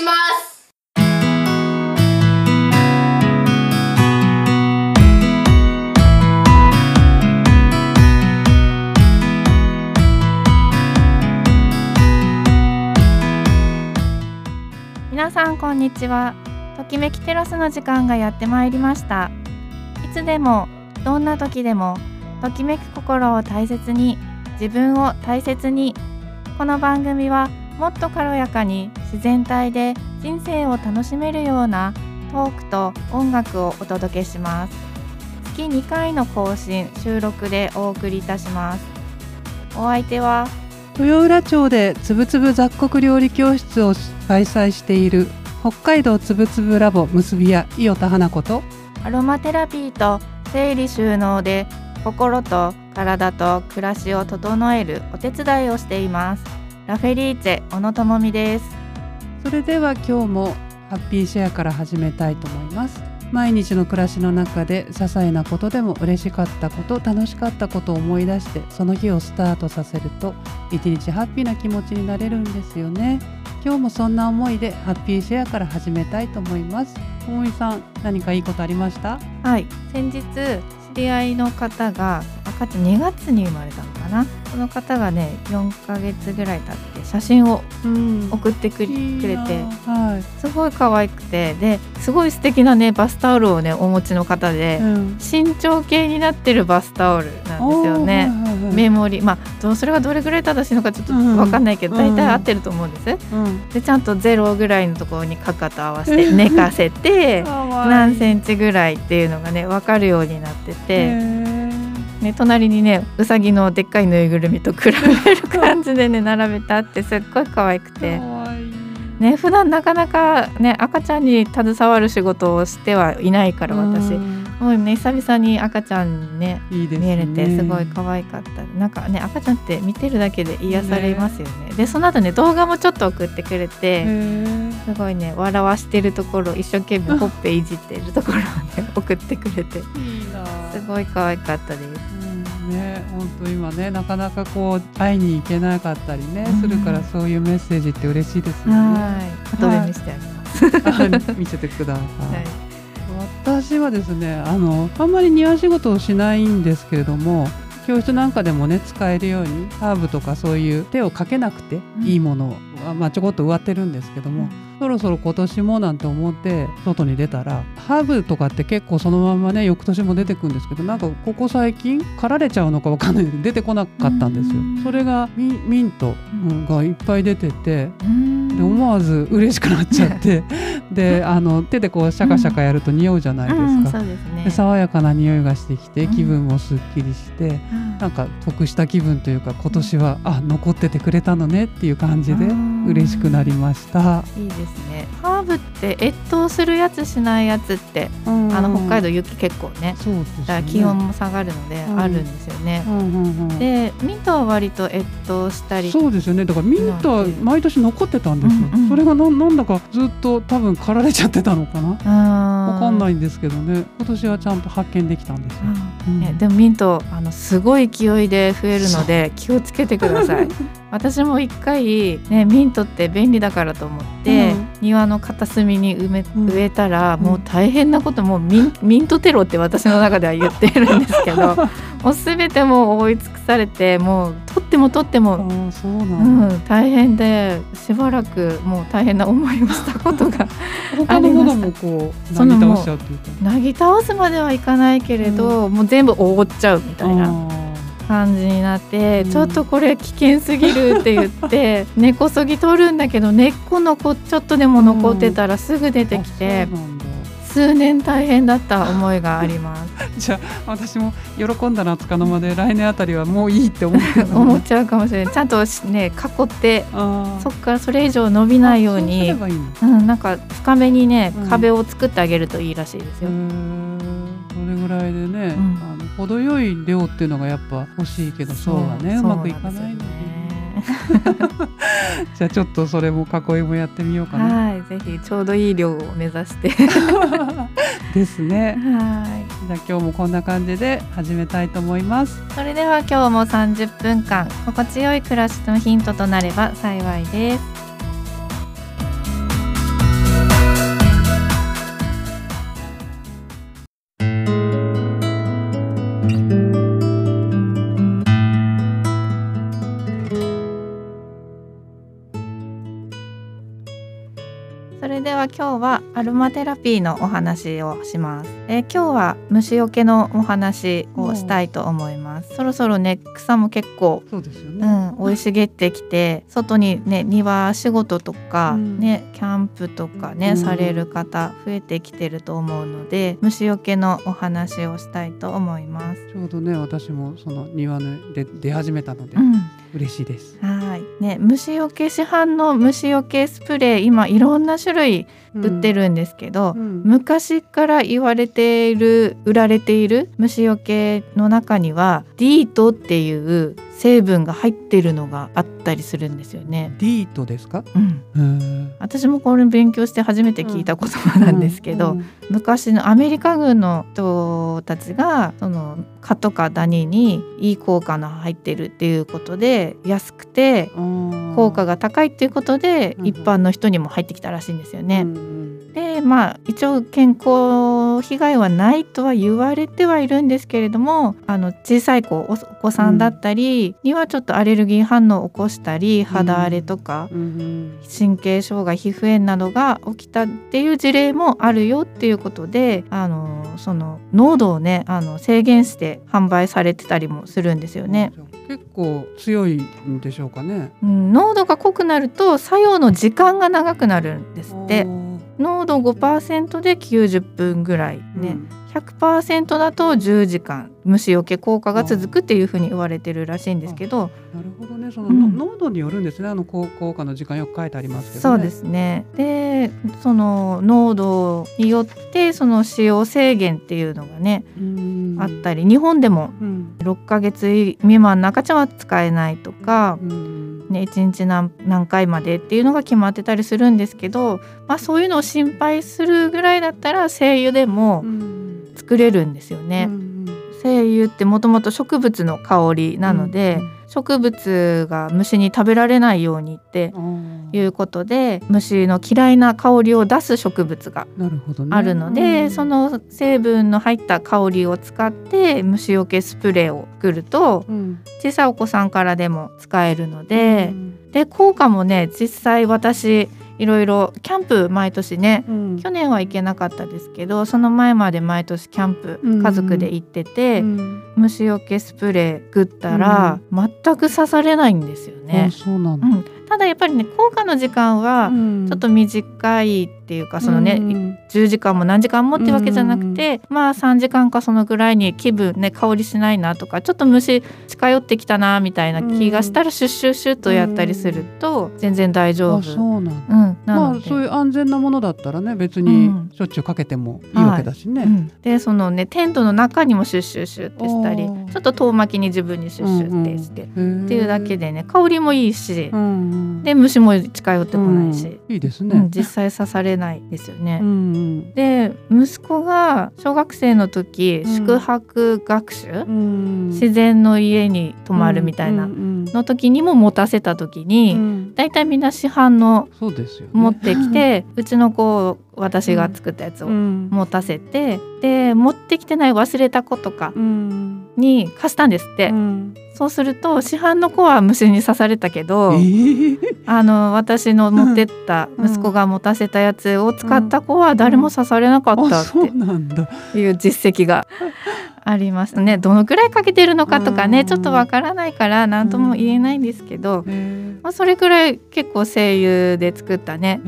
します。皆さんこんにちは。ときめきテラスの時間がやってまいりました。いつでもどんな時でもときめく心を大切に自分を大切にこの番組はもっと軽やかに自然体で人生を楽しめるようなトークと音楽をお届けします。月2回の更新収録でお送りいたします。お相手は豊浦町でつぶつぶ雑穀料理教室を開催している北海道つぶつぶラボ結び屋伊予田花子とアロマテラピーと整理収納で心と体と暮らしを整えるお手伝いをしています。ラフェリーチェ小野智美ですそれでは今日もハッピーシェアから始めたいと思います。毎日の暮らしの中で些細なことでも嬉しかったこと楽しかったことを思い出してその日をスタートさせると一日ハッピーな気持ちになれるんですよね。今日もそんな思いでハッピーシェアから始めたいと思います。ともみさん何かいいことありました？はい。先日知り合いの方が赤ちゃん2月に生まれたの。な。その方がね4ヶ月ぐらい経って写真をうん。送ってくれてはい、すごい可愛くてですごい素敵なねバスタオルをねお持ちの方でうん。身長系になってるバスタオルなんですよね。おーはいはいはいメモリまあどうそれがどれぐらい正しいのかちょっとうん。わかんないけど、うん。大体合ってると思うんです。うん。でちゃんとゼロぐらいのところにかかと合わせて 寝かせて何センチぐらいっていうのがね分かるようになってて、ね、隣にねうさぎのでっかいぬいぐるみと比べる感じでね並べてあってすっごい可愛くて。ね普段なかなかね赤ちゃんに携わる仕事をしてはいないから私、もうね久々に赤ちゃんにねね。見えれてすごい可愛かった。なんかね赤ちゃんって見てるだけで癒されますよね。でその後ね動画もちょっと送ってくれてすごいね笑わしてるところ一生懸命ほっぺいじってるところをね 送ってくれてすごい可愛かったです。うん。ね本当今ねなかなかこう会いに行けなかったりね、うん。するからそういうメッセージって嬉しいですよね。はい。後で見せてあげます、あ 見せてください。はい。私はですねあのあんまり庭仕事をしないんですけれども教室なんかでもね使えるようにハーブとかそういう手をかけなくていいものは、まあ、ちょこっと植わってるんですけども、そろそろ今年もなんて思って外に出たらハーブとかって結構そのままね翌年も出てくるんですけどなんかここ最近刈られちゃうのかわかんない出てこなかったんですようん。それがミミントうんがいっぱい出ててうんで思わず嬉しくなっちゃって。であの手でこうシャカシャカやると匂うじゃないですか。うん。そうですね。で爽やかな匂いがしてきてうん。気分もすっきりして、うん。なんか得した気分というか今年は、あ残っててくれたのねっていう感じでうん。嬉しくなりました。いいですね。ハーブって越冬するやつしないやつってあの北海道雪結構ねそうですね。だから気温も下がるのでうん。あるんですよね。でミントは割と越冬したりそうですよね。だからミントは毎年残ってたんですよ、うんうんそれがななんだかずっと多分刈られちゃってたのかな？わわかんないいんですけどね。今年はちゃんと発見できたんですよ、うん。ね、でもミントあのすごい勢いで増えるので 気をつけてください。私も一回、ね、ミントって便利だからと思って、うん。庭の片隅に埋めうん。植えたら、うん。もう大変なこともうミンミントテロって私の中では言ってるんですけど もう全てもう追い尽くされてもう取っても取ってあも、うん大変でしばらくもう大変な思いをしたことが 他のものもこうなぎ倒しちゃうっていうか。なぎ倒すまではいかないけれど、もう全部覆っちゃうみたいな。あ感じになって、うん。ちょっとこれ危険すぎるって言って 根こそぎ取るんだけど根っこのこちょっとでも残ってたらすぐ出ーてきてうなんだ数年大変だった思いがあります。じゃあ私も喜んだなつかの間で来年あたりはもういいって思 思っちゃうかもしれない。ちゃんとね囲ってそっからそれ以上伸びないようあそうすれにばいいの。うん、なんか深めにねうん。壁を作ってあげるといいらしいですへよ。ー。それぐらいでね、うん。あの程よい量っていうのがやっぱ欲しいけどそうはねうまくいかないのね じゃあちょっとそれも囲いもやってみようかなはい、ぜひちょうどいい量を目指して。ですねはい。じゃあ今日もこんな感じで始めたいと思いますそれでは今日も30分間心地よい暮らしのヒントとなれば幸いです今日はアロマテラピーのお話をします。えー今日は虫除けのお話をしたいと思います。そろそろね草も結構そうですようね。ん、生い茂ってきて外にね庭仕事とか、うんねキャンプとかね、うんされる方増えてきてると思うので虫除けのお話をしたいと思います。ちょうどね私もその庭で出始めたのでうん嬉しいです。はいね、虫除け市販の虫除けスプレー今いろんな種類売ってるんですけど、うん。昔から言われている売られている虫除けの中にはディートっていう成分が入ってるのがあったりするんですよね。ディートですか？うん、私もこれ勉強して初めて聞いた言葉なんですけど、うん昔のアメリカ軍の人たちがその蚊とかダニにいい効果の入ってるっていうことで安くてうん効果が高いっていうことでうん一般の人にも入ってきたらしいんですよね。うんうんでまあ一応健康被害はないとは言われてはいるんですけれどもあの小さい子おお子さんだったりにはちょっとアレルギー反応を起こしたり肌荒れとかうんうん。神経障害皮膚炎などが起きたっていう事例もあるよっていうことであのその濃度をねあの制限して販売されてたりもするんですよね。結構強いんでしょうかね。うん、濃度が濃くなると作用の時間が長くなるんですって。濃度5%で90分ぐらいね、100%だと10時間虫除け効果が続くっていうふうに言われてるらしいんですけど。うんなるほどね。その、うん。濃度によるんですね。あの効効果の時間よく書いてありますけど、ね。そうですね。でその濃度によってその使用制限っていうのがね、うん。あったり日本でもうん。6ヶ月未満の赤ちゃんは使えないとか、うんね、1日何何回までっていうのが決まってたりするんですけど、まあ、そういうのを心配するぐらいだったら精油でもうん作れるんですよね。うん精油ってもともと植物の香りなので、植物が虫に食べられないようにっていうことで虫の嫌いな香りを出す植物が。あるので、うんその成分の入った香りを使って虫除けスプレーを作るとうん。小さいお子さんからでも使えるのでう、ん。で効果もね実際私いろいろキャンプ毎年ねうん。去年は行けなかったですけどその前まで毎年キャンプうん。家族で行ってて、うん。虫除けスプレー作ったら、全く刺されないんですよあね。そうなんだ。うん、ただやっぱりね効果の時間はうん。ちょっと短いっていうか、そのね、うん。10時間も何時間もっていうわけじゃなくて、まあ3時間かそのぐらいに気分ね香りしないなとかちょっと虫近寄ってきたなみたいな気がしたらシュッシュッシュッとやったりすると全然大丈あ夫。そうなんだ。うん、なまあそういう安全なものだったらね別うにん。しょっちゅうかけてもいいわけだしね。うん、でそのねテントの中にもシュッシュッシュッってしたりちょっと遠巻きに自分にシュッシュッってして、っっていうだけでね香りもいいし、うんで虫も近寄ってこないし、うん。いいですうんね。実際刺されないですよね。うんうん。で息子が小学生の時、うん。宿泊学習、うん。自然の家に泊まるみたいなうんの時にも持たせた時うに、ん。だいたいみんな市販の。持ってきて、うちの子私が作ったやつをうん。持たせて、で持ってきてない忘れた子とかうんに貸したんですって、うん。そうすると市販の子は虫に刺されたけど、えー。あの私の持ってったうん。息子が持たせたやつを使った子は誰も刺されなかったっ。ていう実績がありますね。どのくらいかけてるのかとかね、うん。ちょっとわからないから何とも言えないんですけど、まあ、それくらい結構精油で作ったね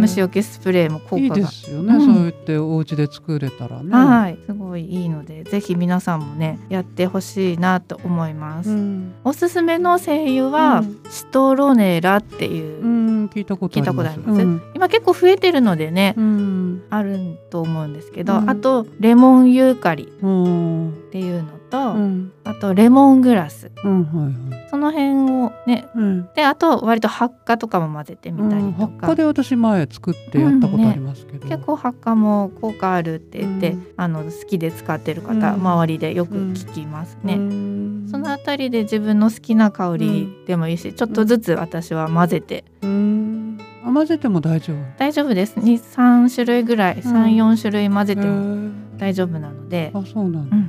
虫除けスプレーも効いいで果が。すよね、うん。そうやってお家で作れたらね。はい、すごいいいのでぜひ皆さんもねやってほしいなと思います。うん、おすすめの精油は、うん。シトロネラっていう、うん、聞いたことあります。今結構増えてるのでね、うん、あると思うんですけど、うん。あとレモンユーカリ。っうん、ていうのと、うん、あとレモングラス。うん、はいはい。その辺をねうん、であと割と発火とかも混ぜてみたうん、りとか、発火で私前作ってやったことありますけど。結構発火も効果あるって言って、うん。あの好きで使ってる方、うん。周りでよく聞きますね。うん。そのあたりで自分の好きな香りでもいいし、ちょっとずつ私は混ぜて混ぜても大丈夫？大丈夫です。23種類ぐらいうん。34種類混ぜても大丈夫なので、あ、そうなんだ。うん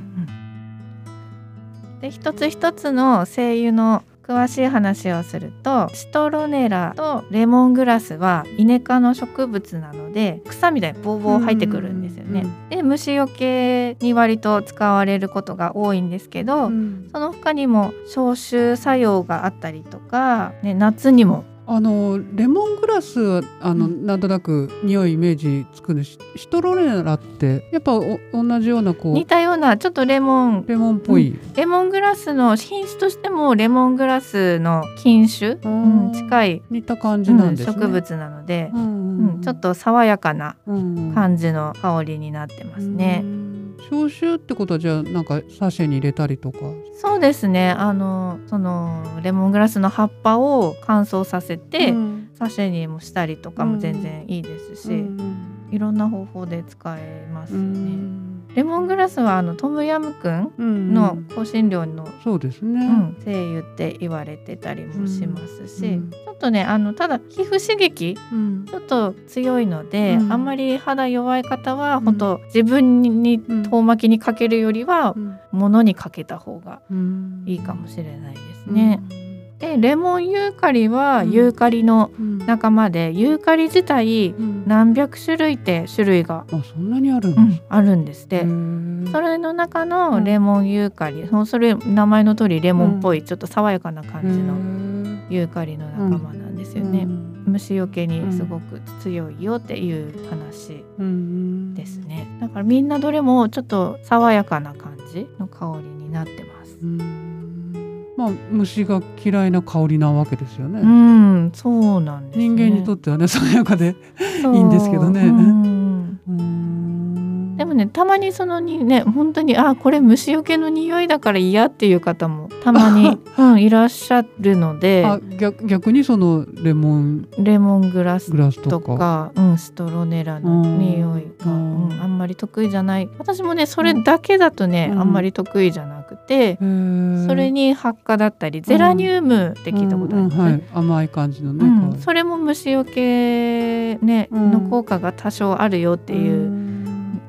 うん、で一つ一つの精油の詳しい話をするとシトロネラとレモングラスはイネ科の植物なのので草みたいにボーボー入ってくるんですよね。うんで虫除けに割と使われることが多いんですけど、うん。その他にも消臭作用があったりとか、ね、夏にもあのレモングラスはあの、うん。なんとなく匂いイメージつくんですシトロネラってやっぱお同じようなこう似たようなちょっとレモン。レモンっぽい、レモングラスの品種としてもレモングラスの菌種、うん、近い、似た感じなんですね、うん植物なので、うんうん、ちょっと爽やかなうん。感じの香りになってますね。うん消臭ってことはじゃあなんかサシェに入れたりとか？そうですね。あのそのレモングラスの葉っぱを乾燥させて、うん。サシェにもしたりとかも全然いいですし、うん。いろんな方法で使えますうね。んレモングラスはあのトムヤムクンうん。の香辛料の、そうですね、うん、精油って言われてたりもしますし、うん。ちょっとねあのただ皮膚刺激うん。ちょっと強いので、うん。あんまり肌弱い方はうん本当自分にうん遠巻きにかけるよりはうん物にかけた方がうんいいかもしれないですね。でレモンユーカリはうん。ユーカリのうん。仲間で、ユーカリ自体うん。何百種類って種類が、あそんなにあるんですうん、あるんですって。それの中のレモンユーカリ、そのそれ名前の通りレモンっぽい、ちょっと爽やかな感じのユーカリの仲間なんですよね。虫除けにすごく強いよっていう話うん。ですね。だからみんなどれもちょっと爽やかな感じの香りになってます。うんまあ虫が嫌いな香りなわけですよね、うん、そうなんです、ね。人間にとってはね爽やかでいいんですけどねねたまにそのにね本当にあこれ虫除けの匂いだから嫌っていう方もたまに、うん、いらっしゃるのであ逆逆にそのレモンレモングラスととか？か、うん、ストロネラの匂いが、ううん。んあんまり得意じゃない。私もねそれだけだとね、うん。あんまり得意じゃなくて、へー。それに発火だったりゼラニウムって聞いたことあります、うんうんはい、甘い感じのね、それも虫除け、ねうん。の効果が多少あるよっていう、うん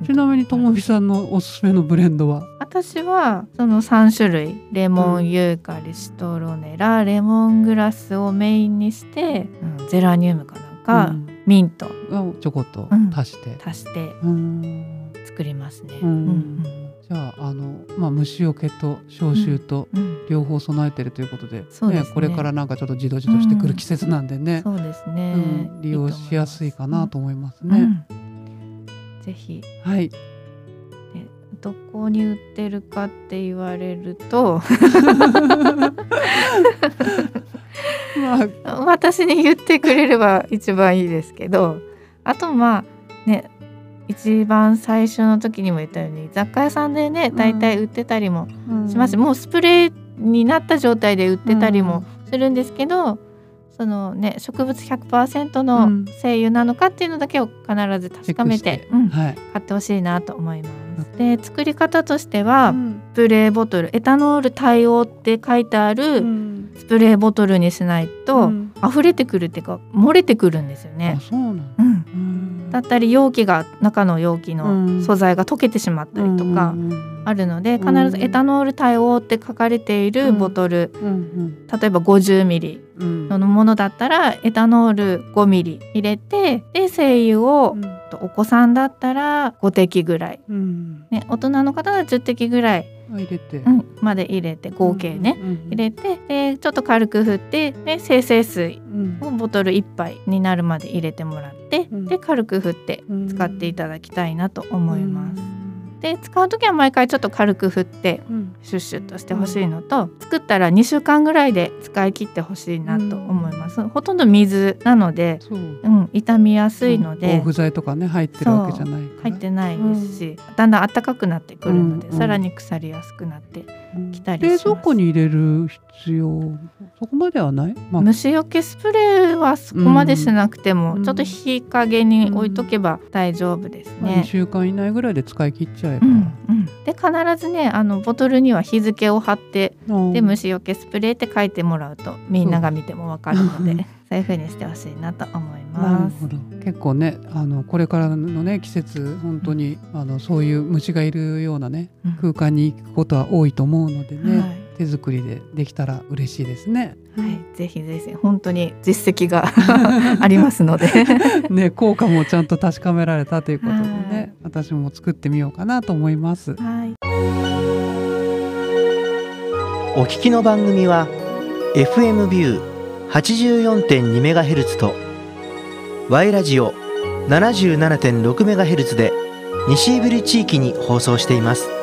ちなみにともみさんのおすすめのブレンドは？私はその3種類。レモンユーカリシトロネラレモングラスをメインにして、うんゼラニウムかなんか、うん。ミント。をちょこっとうん。足して、足してうん。作りますね。うん。うんじゃああの、まあ、虫除けと消臭とうん。うん。両方備えてるということで,、そうですね。これからなんかちょっとじどじどしてくる季節なんでね、そうですね、うん。利用しやすいかなと思いますね。ぜひ。はい、どこに売ってるかって言われると。まあ。私に言ってくれれば一番いいですけど。あとまあね一番最初の時にも言ったように雑貨屋さんでね大体売ってたりもします、もうスプレーになった状態で売ってたりもするんですけど、そのね植物100%うのん。精油なのかっていうのだけを必ず確かめてうん。はい。買ってほしいなと思います。で作り方としては、うん。スプレーボトルエタノール対応って書いてあうるん。スプレーボトルにしないと、うん。溢れてくるっていうか漏れてくるんですよね。あ。そうなん、うんだったり容器が中の容器うん。の素材が溶けてしまったりとかうんあるので、うん。必ずエタノール対応って書かれているボトル、うん例えば50ミリうん。のものだったらエタノール5ミリ入れてで精油を、うん。お子さんだったら5滴ぐらい、うん。ね、大人の方は10滴ぐらい、入れて。うんまで入れて合計ね、入れてでちょっと軽く振ってで精製水うん。をボトル1杯になるまで入れてもらって、うん。で軽く振ってうん使っていただきたいなと思います。で使う時は毎回ちょっと軽く振ってうん。シュッシュッとしてほしいのと、作ったら2週間ぐらいで使い切ってほしいなと思います。ほとんど水なので、そう。うん、傷みやすいので、防腐剤とかね入ってるわけじゃない入ってないですし、だんだん暖かくなってくるので、うんうん。さらに腐りやすくなって、うん来たりします。冷蔵庫に入れる必要。そこまではない、まあ。虫除けスプレーはそこまでしなくても、うん。ちょっと日陰に置いとけば大丈夫ですまあ2ね。週間以内ぐらいで使い切っちゃえば、うんうん、で必ずねあのボトルには日付を貼ってうんで虫除けスプレーって書いてもらうとみんなが見てもわかるので、うん。そういう風にしてほしいなと思いなるます。ほど。結構ねあのこれからのね季節本当に、あのそういう虫がいるようなねうん。空間に行くことは多いと思うのでね、はい手作りでできたら嬉しいですね。はい、ぜひぜひ本当に実績が ありますので ね効果もちゃんと確かめられたということでね、私も作ってみようかなと思います。はい、お聞きの番組は FM ビュー84.2メガヘルツと Y ラジオ77.6メガヘルツで西イブリ地域に放送しています。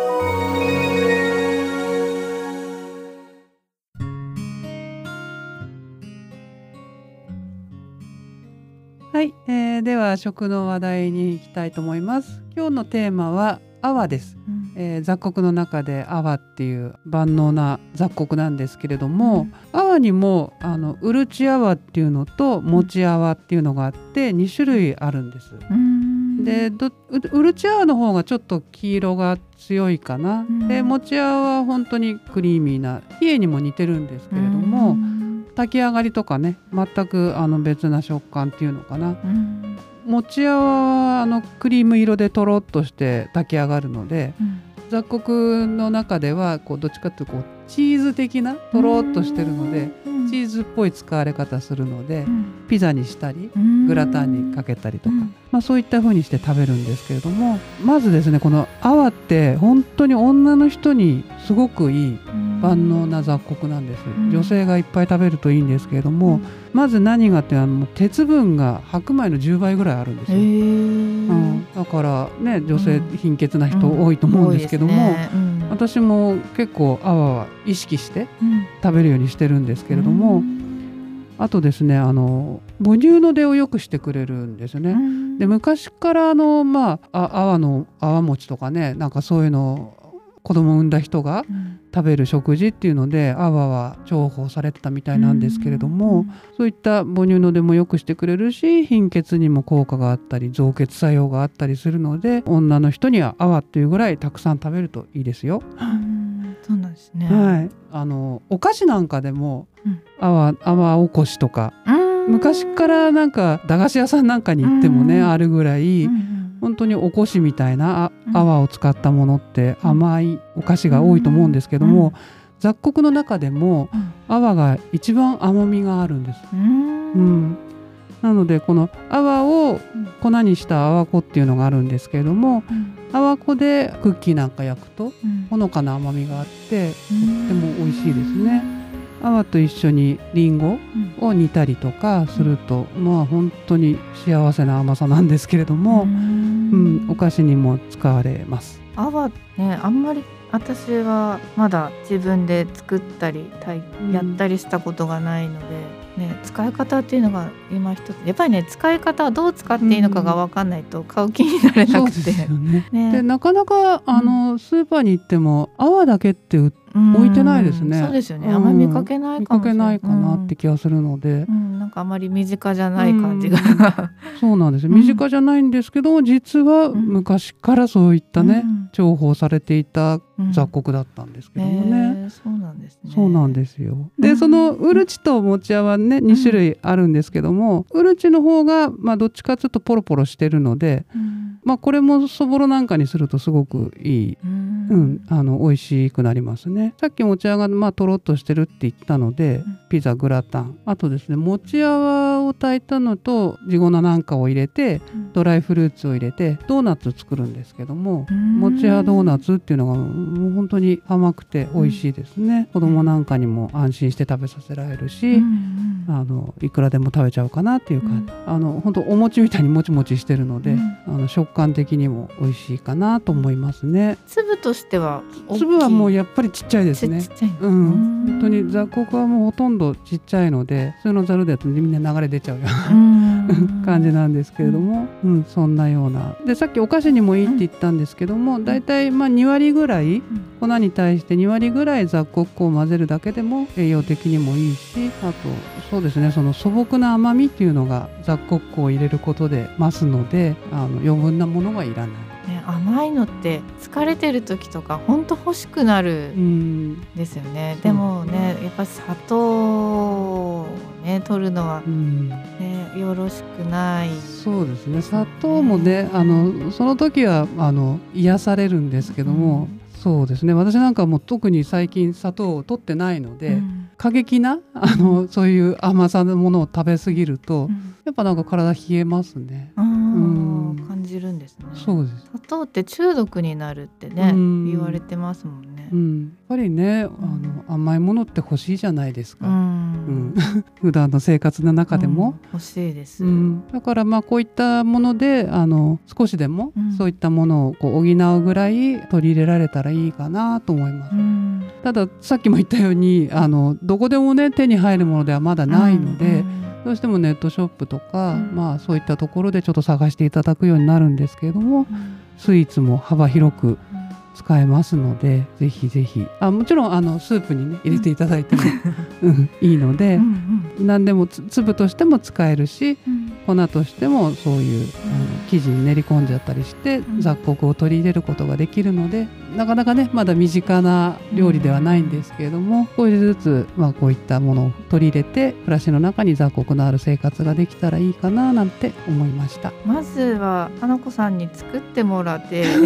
はい、えーでは食の話題に行きたいと思います。今日のテーマは泡です。うん。えー雑穀の中で泡っていう万能な雑穀なんですけれども、泡にもあのうるち泡っていうのともち泡っていうのがあって2種類あるんです。うん。でどううるち泡の方がちょっと黄色が強いかな、うん。でもち泡は本当にクリーミーな冷えにも似てるんですけれども、うん炊き上がりとかね全くあの別な食感っていうのかな。うん。もち泡はあのクリーム色でとろっとして炊き上がるのでうん。雑穀の中ではこうどっちかというとこうチーズ的なとろっとしてるのでうん。チーズっぽい使われ方するのでうん。ピザにしたりうん。グラタンにかけたりとか、うん。まあ、そういった風にして食べるんですけれどもまずですねこの泡って本当に女の人にすごくいい万能な雑穀なんです、ん。女性がいっぱい食べるといいんですけれども、まず何がってあの鉄分が白米の10倍ぐらいあるんですへよ、ー。うん、だからね女性うん。貧血な人多いと思うんですけども、私も結構泡は意識してうん。食べるようにしてるんですけれども、うん。あとですねあの母乳の出を良くしてくれるんですよね。うん。で昔からあのまああ泡の泡餅とかねなんかそういうのを子供を産んだ人がうん。食べる食事っていうので泡は重宝されてたみたいなんですけれども、そういった母乳の出も良くしてくれるし貧血にも効果があったり増血作用があったりするので女の人には泡っていうぐらいたくさん食べるといいですよ。うん。そうなんですね。はい、あのお菓子なんかでもうん。泡泡おこしとかうん。昔からなんか駄菓子屋さんなんかに行ってもね、うん。あるぐらい、うん本当におこしみたいな泡を使ったものって甘いお菓子が多いと思うんですけども、うん。雑穀の中でもうん。泡が一番甘みがあるんです。うん。うん、なのでこの泡を粉にした泡粉っていうのがあるんですけれどもうん。泡粉でクッキーなんか焼くとうん。ほのかな甘みがあってとうん。っても美味しいですね。泡と一緒にリンゴうん。を煮たりとかすると、まあ本当に幸せな甘さなんですけれども、うん、お菓子にも使われます。泡ねあんまり私はまだ自分で作ったりやったりしたことがないので、ね、使い方っていうのが今一つやっぱりね使い方はどう使っていいのかが分かんないと買う気になれなくて、そうですよね。ね。でなかなかあのスーパーに行っても泡だけって売っうん置いてないですね。そうですよね、うんあんまり見かけない見かもしれなかけないいかなって気がするので、なんかあまり身近じゃない感じが、そうなんです。身近じゃないんですけど実はうん。昔からそういったね、うん。重宝されていたうん。雑穀だったんですけどもね。そうなんですね。そうなんですよ。で、うん。そのうるちともちあはね2種類あるんですけども、うるちの方がまあどっちかというとポロポロしてるので、うんまあこれもそぼろなんかにするとすごくいい、うん。うん、あの美味しくなりますね。さっきもちあがまあとろっとしてるって言ったので、うん。ピザグラタン、あとですねもちあわを炊いたのと地粉なんかを入れて、うん。ドライフルーツを入れてドーナツ作るんですけども。うん。もちあドーナツっていうのがもう本当に甘くて美味しいですね、子供なんかにも安心して食べさせられるし、うんあのいくらでも食べちゃうかなっていう感じ、あの本当お餅みたいにもちもちしてるので、うん。あの食感的にも美味しいかなと思いますね。粒としては粒はもうやっぱりちっちゃいですね。うん、本当に雑穀はもうほとんどちっちゃいので普通のざるでみんな流れ出ちゃうようなうん。感じなんですけれども、うん。そんなような。でさっきお菓子にもいいって言ったんですけども、だいたいまあ2割ぐらい粉に対して2割ぐらい雑穀粉を混ぜるだけでも栄養的にもいいしあとそうですねその素朴な甘みっていうのが雑穀粉を入れることで増すのであの余分なものはいらない。ね、甘いのって疲れてる時とかほんと欲しくなるうん。んですよね、でもねやっぱ砂糖をね取るのはうん。ねよろしくない。そうですね。砂糖もねあのその時はあの癒されるんですけども、そうですね。私なんかもう特に最近砂糖を取ってないので、うん。過激なあのそういう甘さのものを食べ過ぎると、うん。やっぱなんか体冷えますね。うん。感じるんですね。そうです。砂糖って中毒になるってねうん。言われてますもんね。うん、やっぱりね、あの甘いものって欲しいじゃないですうか。普段の生活の中でも。うん。欲しいです、うん、だからまあこういったものであの少しでもうん。そういったものをこう補うぐらい取り入れられたらいいかなと思います。うん。たださっきも言ったようにあのどこでもね手に入るものではまだないので、うん。どうしてもネットショップとか、うん。まあそういったところでちょっと探していただくようになるんですけれどもうん。スイーツも幅広く使えますのでぜひぜひ。あもちろんあのスープにね入れていただいても、うん。いいのでう、ん何でもつ粒としても使えるしうん。粉としてもそういうあの生地に練り込んじゃったりしてん。雑穀を取り入れることができるのでなかなかねまだ身近な料理ではないんですけれども少しずつ、まあ、こういったものを取り入れて暮らしの中に雑穀のある生活ができたらいいかななんて思いました。まずは花子さんに作ってもらって。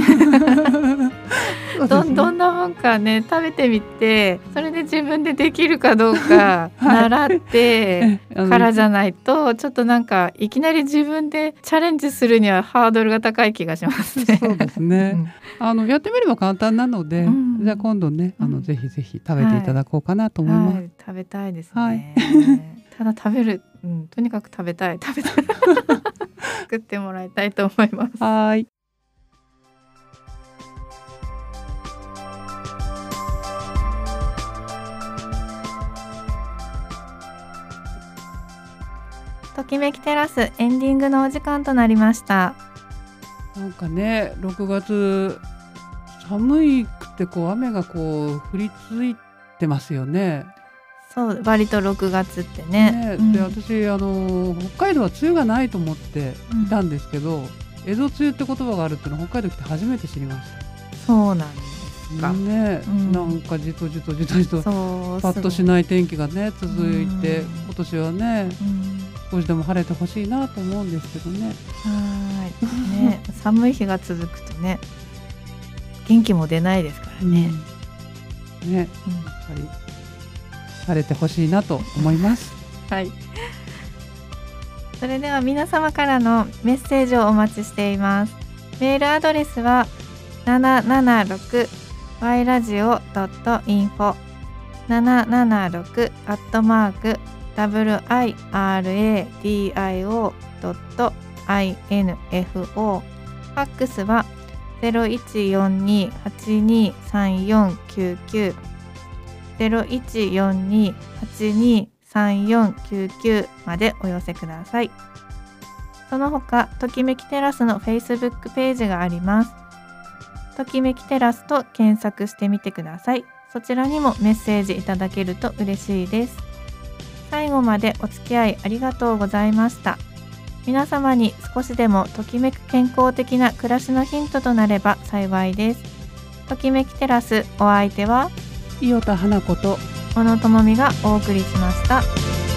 どんどんなもんかね食べてみてそれで自分でできるかどうか はい。習って からじゃないとちょっとなんかいきなり自分でチャレンジするにはハードルが高い気がしますね。そうですね、あのやってみれば簡単なので、うん。じゃあ今度ねあうん。のぜひぜひ食べていただこうかなと思います。はい、食べたいですね。はい。ただ食べる、うん、とにかく食べたい。食べたい。作ってもらいたいと思います。はーい。ときめきテラスエンディングのお時間となりました。なんかね6月寒いくてこう雨がこう降り続いてますよね。そう割と6月ってね。ねうんで私あの北海道は梅雨がないと思っていたんですけど、江戸梅雨って言葉があるっていうのは北海道来て初めて知りましそうなんですた。か。ね、うんなんかじとじとじとじとパッとしない天気がね続いてうん今年はねうん少しでも晴れてほしいなと思うんですけどね。はーい。ね寒い日が続くとね元気も出ないですからね。うんねやっうんぱり晴れてほしいなと思います。はい。それでは皆様からのメッセージをお待ちしています。メールアドレスは七七六 y ラジオドットインフォ七七六アットマーク w i r a d i o ドット i n f o ファックスはゼロ一四二八二三四九九0142-82-3499までお寄せください。その他、ときめきテラスの Facebook ページがあります。ときめきテラスと検索してみてください。そちらにもメッセージいただけると嬉しいです。最後までお付き合いありがとうございました。皆様に少しでもときめく健康的な暮らしのヒントとなれば幸いです。ときめきテラスお相手は伊予田花子と小野智美がお送りしました。